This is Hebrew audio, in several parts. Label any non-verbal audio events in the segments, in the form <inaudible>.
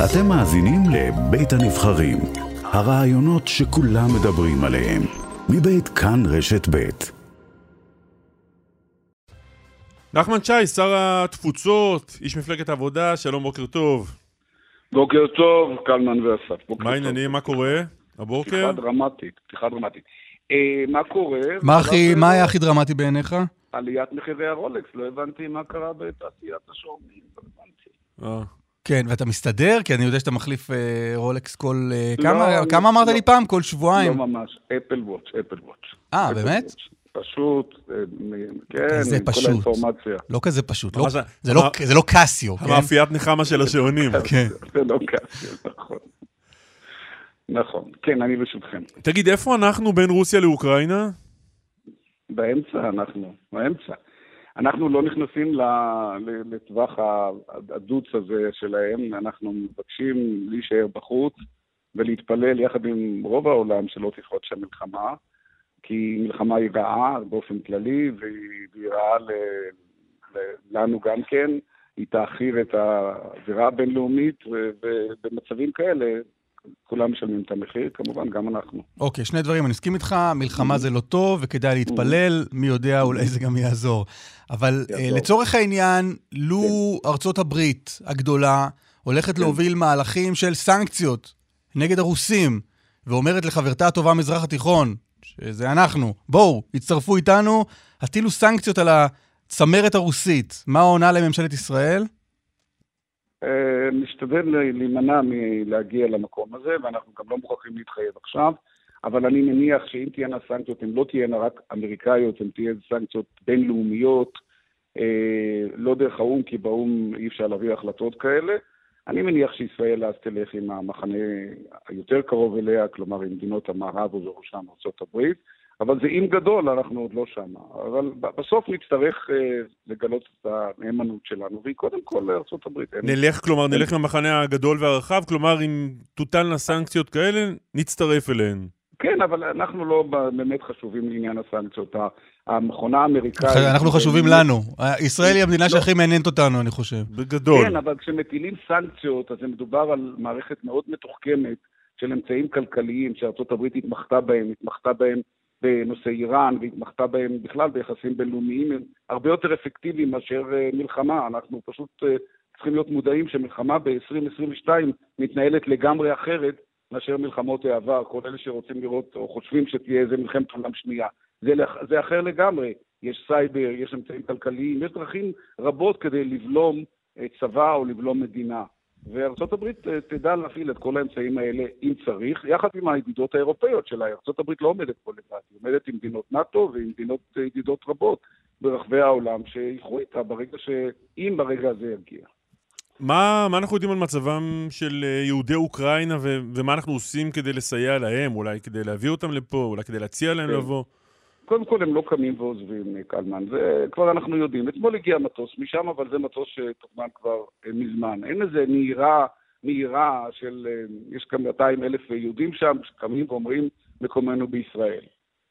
אתם מאזינים לבית הנבחרים, הרעיונות שכולם מדברים עליהם, מבית כאן רשת בית. נחמן שי, שר התפוצות, איש מפלגת העבודה, שלום, בוקר טוב. בוקר טוב, קלמן ואסף. מה העניינים, מה קורה הבוקר? פתיחה דרמטית, פתיחה דרמטית. אה, מה קורה? מה הכי, מה היה הכי דרמטי בעיניך? עליית מחירי הרולקס, לא הבנתי מה קרה בתעשיית השעונים, לא הבנתי. כן, ואתה מסתדר? כי אני יודע שאתה מחליף אה, רולקס כל... אה, לא, כמה, אני- כמה אמרת לא. לי פעם? כל שבועיים? לא ממש, אפל וואץ', אפל וואץ'. אה, באמת? וואץ'. פשוט, אה, כן, עם כל פשוט. האינפורמציה. לא כזה פשוט. לא, זה- זה, לא, זה לא קסיו, כן? המאפיית נחמה של השעונים. <laughs> כן. זה לא קשה, נכון. נכון, כן, אני ברשותכם. תגיד, איפה אנחנו בין רוסיה לאוקראינה? באמצע אנחנו, באמצע. אנחנו לא נכנסים לטווח הדוץ הזה שלהם, אנחנו מבקשים להישאר בחוץ ולהתפלל יחד עם רוב העולם שלא תפרוץ שם מלחמה, כי מלחמה היא רעה באופן כללי, והיא רעה ל- ל- לנו גם כן, היא תעכיר את הזירה הבינלאומית, ובמצבים כאלה כולם משלמים את המחיר, כמובן גם אנחנו. אוקיי, שני דברים, אני מסכים איתך, מלחמה זה לא טוב וכדאי להתפלל, מי יודע, אולי זה גם יעזור. אבל אה, יעזור. לצורך העניין, לו ארצות הברית הגדולה הולכת כן. להוביל מהלכים של סנקציות נגד הרוסים, ואומרת לחברתה הטובה מזרח התיכון, שזה אנחנו, בואו, הצטרפו איתנו, הטילו סנקציות על הצמרת הרוסית. מה עונה לממשלת ישראל? אה, נשתדל להימנע מלהגיע למקום הזה, ואנחנו גם לא מוכרחים להתחייב עכשיו, אבל אני מניח שאם תהיינה סנקציות, הן לא תהיינה רק אמריקאיות, הן תהיינה סנקציות בינלאומיות, אה, לא דרך האו"ם, כי באו"ם אי אפשר להביא החלטות כאלה. אני מניח שישראל אז תלך עם המחנה היותר קרוב אליה, כלומר עם מדינות המערב ובראשם ארה"ב, אבל זה אם גדול, אנחנו עוד לא שם. אבל ב- בסוף נצטרך אה, לגלות את הנאמנות שלנו, והיא קודם כל לארה"ב. אין- נלך, כלומר, נלך למחנה הגדול והרחב, כלומר, אם תוטלנה סנקציות כאלה, נצטרף אליהן. כן, אבל אנחנו לא באמת חשובים לעניין הסנקציות. המכונה האמריקאית... אנחנו חשובים לנו. ישראל היא המדינה לא. שהכי מעניינת אותנו, אני חושב. בגדול. כן, אבל כשמטילים סנקציות, אז זה מדובר על מערכת מאוד מתוחכמת של אמצעים כלכליים שארה"ב התמחתה בהם, התמחתה בהם בנושא איראן, והתמחתה בהם בכלל ביחסים בינלאומיים, הרבה יותר אפקטיביים מאשר אה, מלחמה. אנחנו פשוט אה, צריכים להיות מודעים שמלחמה ב-2022 מתנהלת לגמרי אחרת מאשר מלחמות העבר. כל אלה שרוצים לראות או חושבים שתהיה איזה מלחמת עולם שנייה. זה, זה אחר לגמרי. יש סייבר, יש אמצעים כלכליים, יש דרכים רבות כדי לבלום אה, צבא או לבלום מדינה. וארצות הברית אה, תדע להפעיל את כל האמצעים האלה אם צריך, יחד עם הידידות האירופאיות שלה. ארצות הברית לא עומדת פה לבד, היא עומדת עם מדינות נאט"ו ועם מדינות אה, ידידות רבות ברחבי העולם שילכו איתה ברגע ש... אם ברגע הזה יגיע. מה, מה אנחנו יודעים על מצבם של אה, יהודי אוקראינה ו- ומה אנחנו עושים כדי לסייע להם? אולי כדי להביא אותם לפה? אולי כדי להציע להם כן. לבוא? קודם כל הם לא קמים ועוזבים, אה, קלמן, זה כבר אנחנו יודעים. אתמול הגיע מטוס משם, אבל זה מטוס שתוכנן כבר אה, מזמן. אין איזה נהירה מהירה של, אה, יש כאן 200 אלף יהודים שם שקמים ואומרים מקומנו בישראל.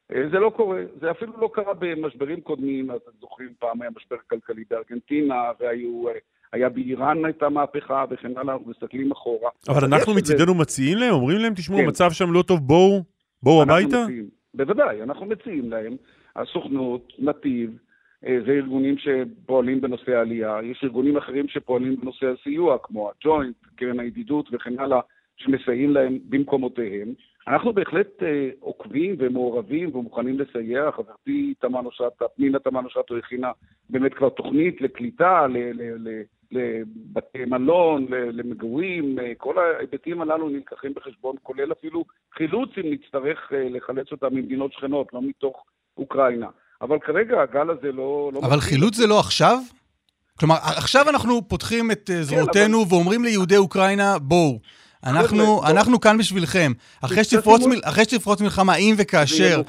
זה לא קורה, זה אפילו לא קרה במשברים קודמים, אז אתם זוכרים פעם היה משבר כלכלי בארגנטינה, והיו, היה באיראן הייתה מהפכה וכן הלאה, אנחנו מסתכלים אחורה. אבל אנחנו מצידנו מציעים להם? אומרים להם, תשמעו, כן. המצב שם לא טוב, בואו, בואו הביתה? מציעים, בוודאי, אנחנו מציעים להם, הסוכנות, נתיב, אה, זה ארגונים שפועלים בנושא העלייה, יש ארגונים אחרים שפועלים בנושא הסיוע, כמו הג'וינט, קרן הידידות וכן הלאה, שמסייעים להם במקומותיהם. אנחנו בהחלט אה, עוקבים ומעורבים ומוכנים לסייע. חברתי תמנו שטה, פנינה תמנו שטה הכינה באמת כבר תוכנית לקליטה, ל- ל- ל- לבתי מלון, למגורים, אה, כל ההיבטים הללו נלקחים בחשבון, כולל אפילו חילוץ אם נצטרך אה, לחלץ אותם ממדינות שכנות, לא מתוך אוקראינה. אבל כרגע הגל הזה לא... לא אבל מתחיל. חילוץ זה לא עכשיו? כלומר, עכשיו אנחנו פותחים את אה, זרועותינו ואומרים ליהודי אוקראינה, בואו, אנחנו. אנחנו כאן בשבילכם. אחרי שתפרוץ. מל, אחרי שתפרוץ מלחמה, אם וכאשר.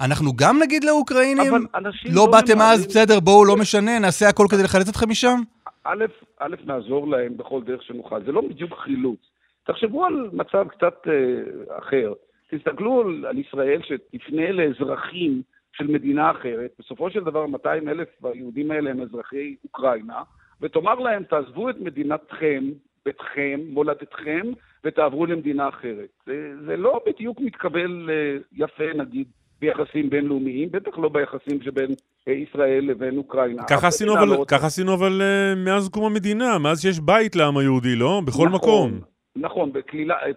אנחנו גם נגיד לאוקראינים, אבל אנשים לא באתם אז. בסדר, בואו, לא משנה, נעשה הכל כדי לחלץ אתכם משם? א', א', נעזור להם בכל דרך שנוכל. זה לא בדיוק חילוץ. תחשבו על מצב קצת אה, אחר. תסתכלו על, על ישראל שתפנה לאזרחים של מדינה אחרת, בסופו של דבר 200 אלף היהודים האלה הם אזרחי אוקראינה, ותאמר להם, תעזבו את מדינתכם, ביתכם, מולדתכם, ותעברו למדינה אחרת. זה, זה לא בדיוק מתקבל אה, יפה, נגיד, ביחסים בינלאומיים, בטח לא ביחסים שבין ישראל לבין אוקראינה. ככה עשינו אבל, לא ככה עשינו אבל uh, מאז קום המדינה, מאז שיש בית לעם היהודי, לא? בכל נכון, מקום. נכון,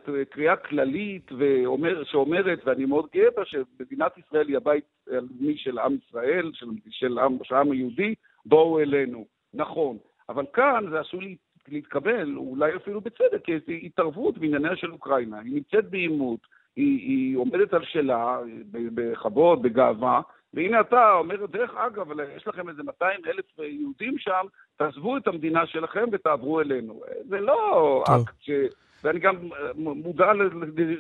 בקריאה כללית ואומר, שאומרת, ואני מאוד גאה בה, שמדינת ישראל היא הבית הלאומי של עם ישראל, של, של, עם, של העם היהודי, בואו אלינו. נכון. אבל כאן זה עשוי להתקבל, אולי אפילו בצדק, כאיזו התערבות בענייניה של אוקראינה. היא נמצאת בעימות, היא, היא עומדת על שלה, בכבוד, בגאווה, והנה אתה אומר, דרך אגב, יש לכם איזה 200 אלף יהודים שם, תעזבו את המדינה שלכם ותעברו אלינו. זה לא אקט ש... ואני גם מודע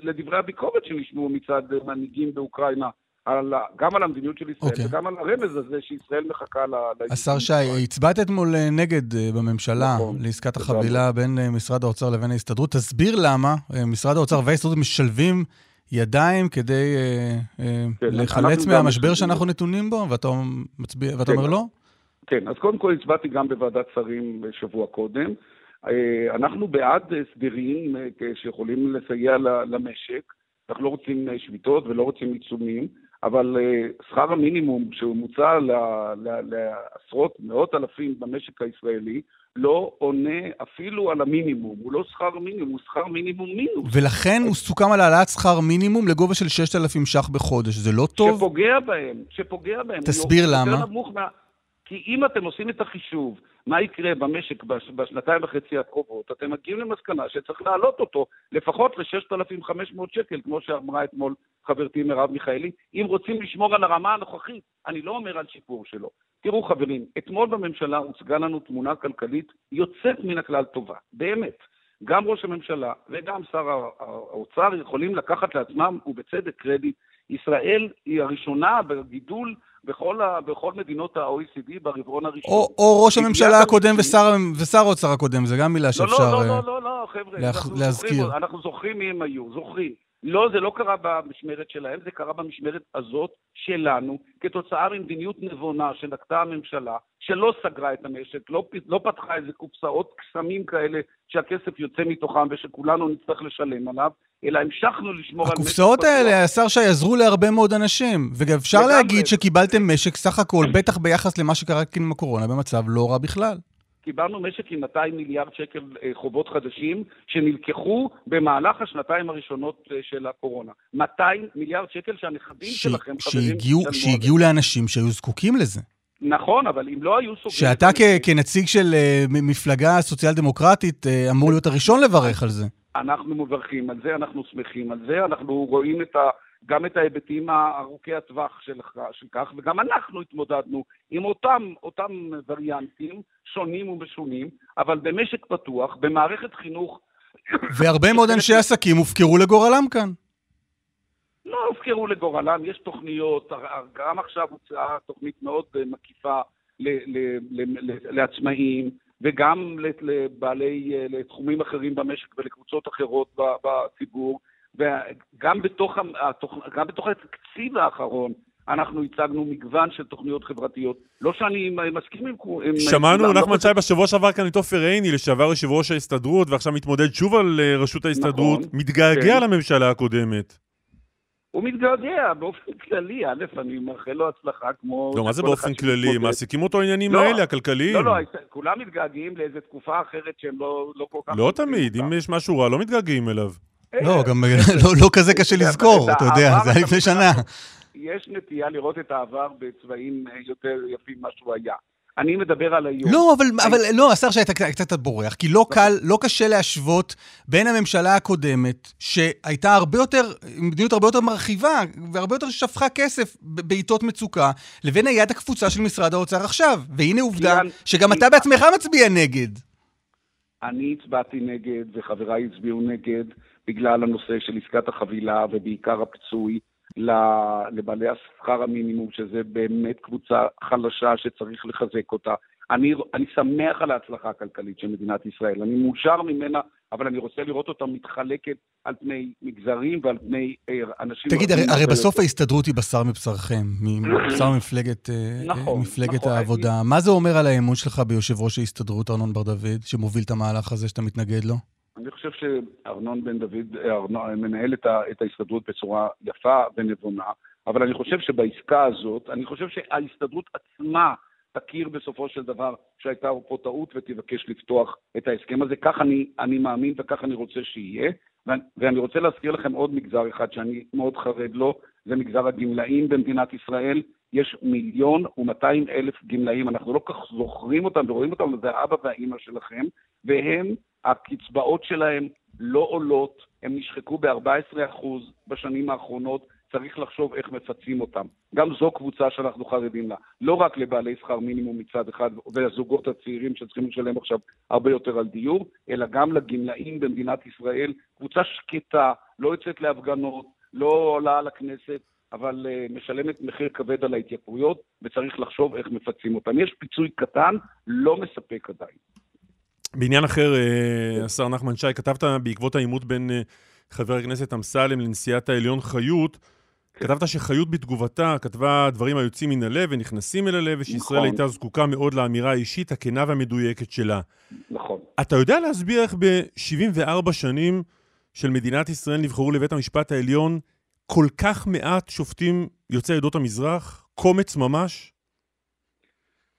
לדברי הביקורת שנשמעו מצד מנהיגים באוקראינה על, גם על המדיניות של ישראל okay. אוקיי. וגם על הרמז הזה שישראל מחכה ל... השר שי, הצבעת אתמול אה, נגד אה, בממשלה נכון, לעסקת החבילה בין אה, משרד האוצר לבין ההסתדרות. תסביר למה משרד האוצר וההסתדרות משלבים ידיים כדי כן, לחלץ מהמשבר שאנחנו נתונים בו, ואתה, מצביע, ואתה כן, אומר לא? כן, אז קודם כל הצבעתי גם בוועדת שרים שבוע קודם. אנחנו בעד הסדרים שיכולים לסייע למשק. אנחנו לא רוצים שביתות ולא רוצים עיצומים. אבל שכר המינימום שמוצע לעשרות, מאות אלפים במשק הישראלי, לא עונה אפילו על המינימום. הוא לא שכר מינימום, הוא שכר מינימום מינוס. ולכן הוא סוכם על העלאת שכר מינימום לגובה של 6,000 ש"ח בחודש. זה לא טוב? שפוגע בהם, שפוגע בהם. תסביר למה. מה... כי אם אתם עושים את החישוב מה יקרה במשק בשנתיים וחצי הקרובות, אתם מגיעים למסקנה שצריך להעלות אותו לפחות ל-6,500 שקל, כמו שאמרה אתמול חברתי מרב מיכאלי, אם רוצים לשמור על הרמה הנוכחית. אני לא אומר על שיפור שלו. תראו חברים, אתמול בממשלה הוצגה לנו תמונה כלכלית יוצאת מן הכלל טובה, באמת. גם ראש הממשלה וגם שר האוצר יכולים לקחת לעצמם, ובצדק קרדיט, ישראל היא הראשונה בגידול בכל, ה, בכל מדינות ה-OECD ברבעון הראשון. או, או ראש הממשלה הקודם ושר, ושר האוצר הקודם, זה גם מילה שאפשר לא, לא, לא, לא, לא, חבר'ה, להזכיר. אנחנו זוכרים, אנחנו זוכרים מי הם היו, זוכרים. לא, זה לא קרה במשמרת שלהם, זה קרה במשמרת הזאת שלנו, כתוצאה ממדיניות נבונה שנקטה הממשלה, שלא סגרה את המשק, לא, לא פתחה איזה קופסאות קסמים כאלה שהכסף יוצא מתוכם ושכולנו נצטרך לשלם עליו, אלא המשכנו לשמור על משק. הקופסאות האלה, השר שי, עזרו להרבה מאוד אנשים, וגם אפשר להגיד שקיבלתם משק סך הכל, בטח ביחס למה שקרה עם הקורונה, במצב לא רע בכלל. קיבלנו משק עם 200 מיליארד שקל אה, חובות חדשים שנלקחו במהלך השנתיים הראשונות אה, של הקורונה. 200 מיליארד שקל שהנכדים ש... שלכם, חברים, שהגיעו, שהגיעו לאנשים שהיו זקוקים לזה. נכון, אבל אם לא היו סוגרים... שאתה כ- כנציג של uh, מפלגה סוציאל-דמוקרטית uh, אמור להיות הראשון לברך על זה. אנחנו מברכים על זה, אנחנו שמחים על זה, אנחנו רואים את ה... גם את ההיבטים ארוכי הטווח של, של כך, וגם אנחנו התמודדנו עם אותם, אותם וריאנטים שונים ומשונים, אבל במשק פתוח, במערכת חינוך... והרבה מאוד אנשי עסקים הופקרו לגורלם כאן. לא הופקרו לגורלם, יש תוכניות, גם עכשיו הוצאה תוכנית מאוד מקיפה לעצמאיים, וגם לבעלי, לתחומים אחרים במשק ולקבוצות אחרות בציבור. וגם בתוך, גם בתוך התקציב האחרון אנחנו הצגנו מגוון של תוכניות חברתיות. לא שאני מסכים עם... שמענו, נחמן שי בשבוע שעבר כאן את עופר עיני, לשעבר יושב ראש ההסתדרות, ועכשיו מתמודד שוב על אה, ראשות ההסתדרות, נכון, מתגעגע כן. לממשלה הקודמת. הוא מתגעגע באופן כללי, א', אני מאחל לו הצלחה כמו... לא, מה זה באופן כללי? מעסיקים אותו העניינים לא, האלה, הכלכליים. לא, לא, כולם מתגעגעים לאיזו תקופה אחרת שהם לא, לא כל כך... לא תמיד, אם יש משהו רע, לא מתגעגעים אליו. לא, גם לא, לא כזה קשה לזכור, אתה יודע, זה היה לפני שנה. יש נטייה לראות את העבר בצבעים יותר יפים ממה שהוא היה. אני מדבר על היום. לא, אבל. אבל לא, השר שהיית קצת בורח, כי לא קל, לא קשה להשוות בין הממשלה הקודמת, שהייתה הרבה יותר, מדיניות הרבה יותר מרחיבה, והרבה יותר שפכה כסף בעיתות מצוקה, לבין היד הקפוצה של משרד האוצר עכשיו. והנה עובדה שגם אתה בעצמך מצביע נגד. אני הצבעתי נגד, וחבריי הצביעו נגד, בגלל הנושא של עסקת החבילה, ובעיקר הפיצוי. לבעלי השכר המינימום, שזה באמת קבוצה חלשה שצריך לחזק אותה. אני, אני שמח על ההצלחה הכלכלית של מדינת ישראל, אני מאושר ממנה, אבל אני רוצה לראות אותה מתחלקת על פני מגזרים ועל פני אה, אנשים... תגיד, הרי, הרי בסוף ההסתדרות היא בשר מבשרכם, בשר מפלגת, אה, נכון, מפלגת נכון. העבודה. מה זה אומר על האמון שלך ביושב ראש ההסתדרות, ארנון בר דוד, שמוביל את המהלך הזה שאתה מתנגד לו? אני חושב שארנון בן דוד ארנון, מנהל את, ה, את ההסתדרות בצורה יפה ונבונה, אבל אני חושב שבעסקה הזאת, אני חושב שההסתדרות עצמה תכיר בסופו של דבר שהייתה פה טעות ותבקש לפתוח את ההסכם הזה. כך אני, אני מאמין וכך אני רוצה שיהיה. ואני רוצה להזכיר לכם עוד מגזר אחד שאני מאוד חרד לו, זה מגזר הגמלאים במדינת ישראל. יש מיליון ומאתיים אלף גמלאים, אנחנו לא כך זוכרים אותם ורואים אותם, זה האבא והאימא שלכם, והם, הקצבאות שלהם לא עולות, הם נשחקו ב-14% בשנים האחרונות, צריך לחשוב איך מפצים אותם. גם זו קבוצה שאנחנו חרדים לה. לא רק לבעלי שכר מינימום מצד אחד ולזוגות הצעירים שצריכים לשלם עכשיו הרבה יותר על דיור, אלא גם לגמלאים במדינת ישראל. קבוצה שקטה, לא יוצאת להפגנות, לא עולה על הכנסת, אבל uh, משלמת מחיר כבד על ההתייקרויות, וצריך לחשוב איך מפצים אותם. יש פיצוי קטן, לא מספק עדיין. בעניין אחר, uh, השר נחמן שי, כתבת בעקבות העימות בין uh, חבר הכנסת אמסלם לנשיאת העליון חיות, כתבת שחיות בתגובתה כתבה דברים היוצאים מן הלב ונכנסים אל הלב, ושישראל נכון. הייתה זקוקה מאוד לאמירה האישית, הכנה והמדויקת שלה. נכון. אתה יודע להסביר איך ב-74 שנים של מדינת ישראל נבחרו לבית המשפט העליון כל כך מעט שופטים יוצאי עדות המזרח? קומץ ממש?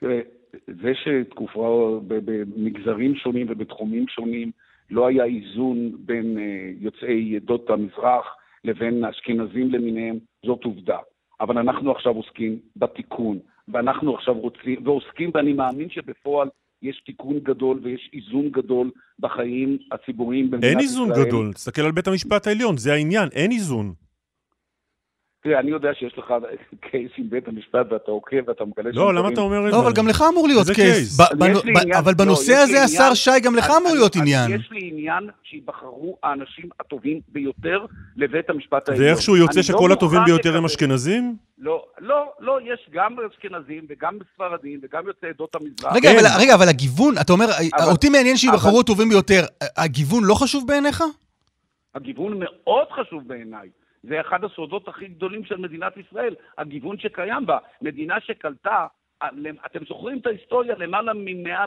תראה, זה שתקופה במגזרים שונים ובתחומים שונים לא היה איזון בין אה, יוצאי עדות המזרח לבין האשכנזים למיניהם, זאת עובדה. אבל אנחנו עכשיו עוסקים בתיקון, ואנחנו עכשיו רוצים, ועוסקים, ואני מאמין שבפועל יש תיקון גדול ויש איזון גדול בחיים הציבוריים במדינת אין ישראל. איזון גדול, תסתכל על בית המשפט העליון, זה העניין, אין איזון. תראה, אני יודע שיש לך <laughs> קייס עם בית המשפט ואתה עוקב ואתה מגלה לא, למה אתה אומר את זה? לא, אבל גם לך אמור להיות קייס. אבל לא, בנושא הזה, השר שי, גם לך אמור להיות עניין. יש לי עניין שיבחרו האנשים הטובים ביותר לבית המשפט העליון. ואיכשהו יוצא לא שכל הטובים ביותר הם אשכנזים? לא, לא, לא, יש גם אשכנזים וגם ספרדים וגם יוצאי עדות המזרח. רגע. אבל- רגע, אבל הגיוון, אתה אומר, אבל- אותי מעניין שיבחרו אבל- הטובים ביותר. הגיוון לא חשוב בעיניך? הגיוון מאוד חשוב בעיניי. זה אחד הסודות הכי גדולים של מדינת ישראל, הגיוון שקיים בה. מדינה שקלטה, אתם זוכרים את ההיסטוריה, למעלה ממאה.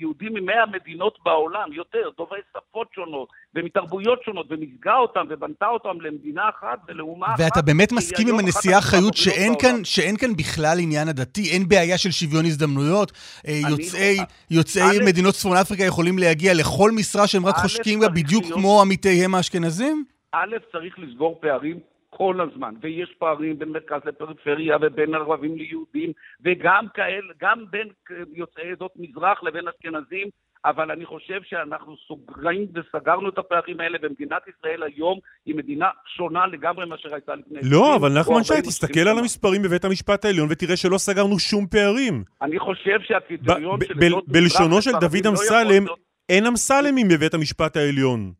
יהודים ממאה מדינות בעולם, יותר, דוברי שפות שונות, ומתרבויות שונות, ומיזגה אותם ובנתה אותם למדינה אחת ולאומה אחת. ואתה באמת מסכים עם הנשיאה חיות שאין בעולם. כאן, שאין כאן בכלל עניין עדתי, אין בעיה של שוויון הזדמנויות? אה, יוצאי, יוצאי א', מדינות צפון אפריקה יכולים להגיע לכל משרה שהם רק חושקים בה בדיוק להיות- כמו עמיתיהם האשכנזים? א', צריך לסגור פערים כל הזמן, ויש פערים בין מרכז לפריפריה ובין ערבים ליהודים, וגם כאלה, גם בין יוצאי עדות מזרח לבין אשכנזים, אבל אני חושב שאנחנו סוגרים וסגרנו את הפערים האלה, ומדינת ישראל היום היא מדינה שונה לגמרי מאשר הייתה לפני... לא, 20 אבל נחמן שי, 40 תסתכל על. המספרים בבית המשפט העליון ותראה שלא סגרנו שום פערים. אני חושב שהקריטריון של בלשונו של דוד לא אמסלם, להיות- אין אמסלמים בבית המשפט העליון.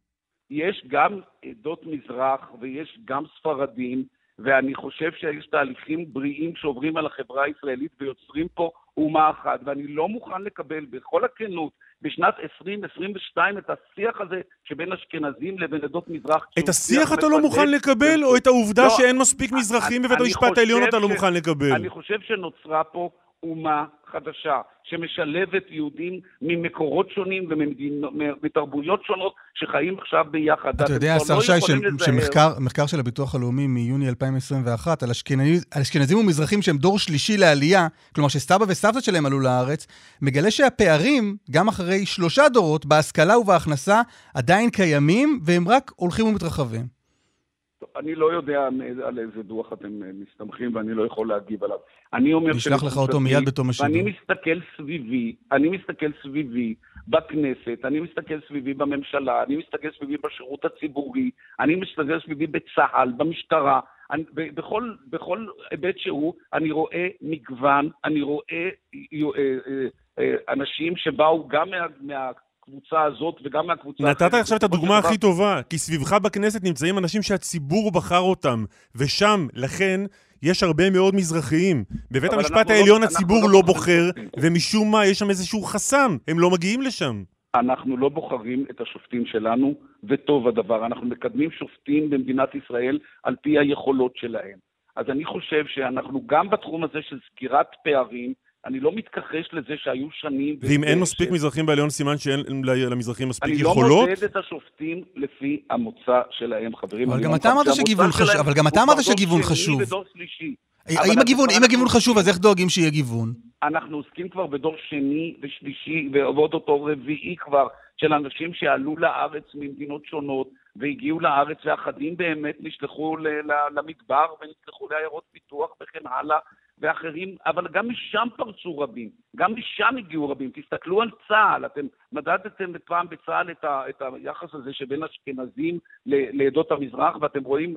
יש גם עדות מזרח ויש גם ספרדים, ואני חושב שיש תהליכים בריאים שעוברים על החברה הישראלית ויוצרים פה אומה אחת, ואני לא מוכן לקבל בכל הכנות בשנת 2022 את השיח הזה שבין אשכנזים לבין עדות מזרח. את השיח שיח אתה לא. מוכן לקבל, או את העובדה לא, שאין מספיק מזרחים בבית המשפט העליון אתה לא מוכן לקבל? אני חושב שנוצרה פה אומה חדשה, שמשלבת יהודים ממקורות שונים ומתרבויות שונות שחיים עכשיו ביחד. אתה יודע, השר לא שי, ש-. שמחקר מחקר של הביטוח הלאומי מיוני 2021 על אשכנזים, על אשכנזים ומזרחים שהם דור שלישי לעלייה, כלומר שסבא וסבתא שלהם עלו לארץ, מגלה שהפערים, גם אחרי שלושה דורות, בהשכלה ובהכנסה, עדיין קיימים, והם רק הולכים ומתרחבים. אני לא יודע על איזה דוח אתם אה, מסתמכים ואני לא יכול להגיב עליו. אני אומר... נשלח לך אותו מיד בתום השידור. ואני מסתכל סביבי, אני מסתכל סביבי בכנסת, אני מסתכל סביבי בממשלה, אני מסתכל סביבי בשירות הציבורי, אני מסתכל סביבי בצה"ל, במשטרה, אני, בכל, בכל היבט שהוא, אני רואה מגוון, אני רואה אה, אה, אה, אנשים שבאו גם מה... מה הקבוצה הזאת וגם מהקבוצה נתת עכשיו את הדוגמה הכי טובה, כי סביבך בכנסת נמצאים אנשים שהציבור בחר אותם, ושם, לכן, יש הרבה מאוד מזרחיים. בבית המשפט אנחנו העליון לא- הציבור לא לא בוחר. ומשום מה יש שם איזשהו חסם, הם לא מגיעים לשם. אנחנו לא בוחרים את השופטים שלנו, וטוב הדבר. אנחנו מקדמים שופטים במדינת ישראל על פי היכולות שלהם. אז אני חושב שאנחנו גם בתחום הזה של סגירת פערים, אני לא מתכחש לזה שהיו שנים... ואם אין ש- מספיק מזרחים בעליון, סימן שאין למזרחים מספיק אני לא יכולות? מודד את השופטים לפי המוצא שלהם, חברים. אבל אני גם אומר אתה אמרת שגיוון חשוב, אבל גם אתה אמרת שגיוון חשוב. שלישי. אם הגיוון, אנחנו- אם הגיוון חשוב, אז איך דואגים שיהיה גיוון? אנחנו עוסקים כבר בדור שני ושלישי, ועוד אותו רביעי כבר, של אנשים שעלו לארץ ממדינות שונות, והגיעו לארץ, ואחדים באמת נשלחו ל- ל- למדבר, ונשלחו לעיירות פיתוח וכן הלאה, ואחרים, אבל גם משם פרצו רבים, גם משם הגיעו רבים. תסתכלו על צה"ל, אתם מדדתם פעם בצה"ל את, ה, את היחס הזה שבין אשכנזים לעדות המזרח, ואתם רואים,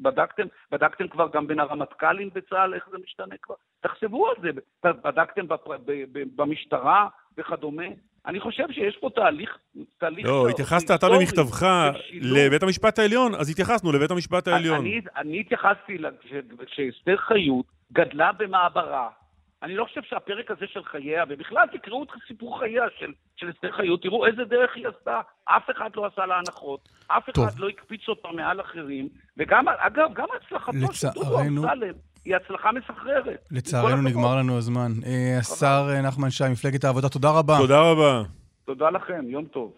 בדקתם, בדקתם כבר גם בין הרמטכ"לים בצה"ל, איך זה משתנה כבר? תחשבו על זה, בדקתם בפ- ב- ב- במשטרה וכדומה. אני חושב שיש פה תהליך, תהליך... לא, התייחסת אתה היסטורי במכתבך. לבית המשפט העליון, אז התייחסנו לבית המשפט העליון. אני, אני התייחסתי כשאסתר חיות גדלה במעברה. אני לא חושב שהפרק הזה של חייה, ובכלל תקראו את סיפור חייה של, של אסתר חיות, תראו איזה דרך היא עשתה. אף אחד לא עשה לה הנחות, אף טוב. אחד לא הקפיץ אותה מעל אחרים, וגם, אגב, גם הצלחתו של דודו אמסלם היא הצלחה מסחררת. לצערנו. נגמר לנו הזמן. אה, השר אה, נחמן שי, מפלגת העבודה, תודה רבה. תודה רבה. תודה לכם, יום טוב.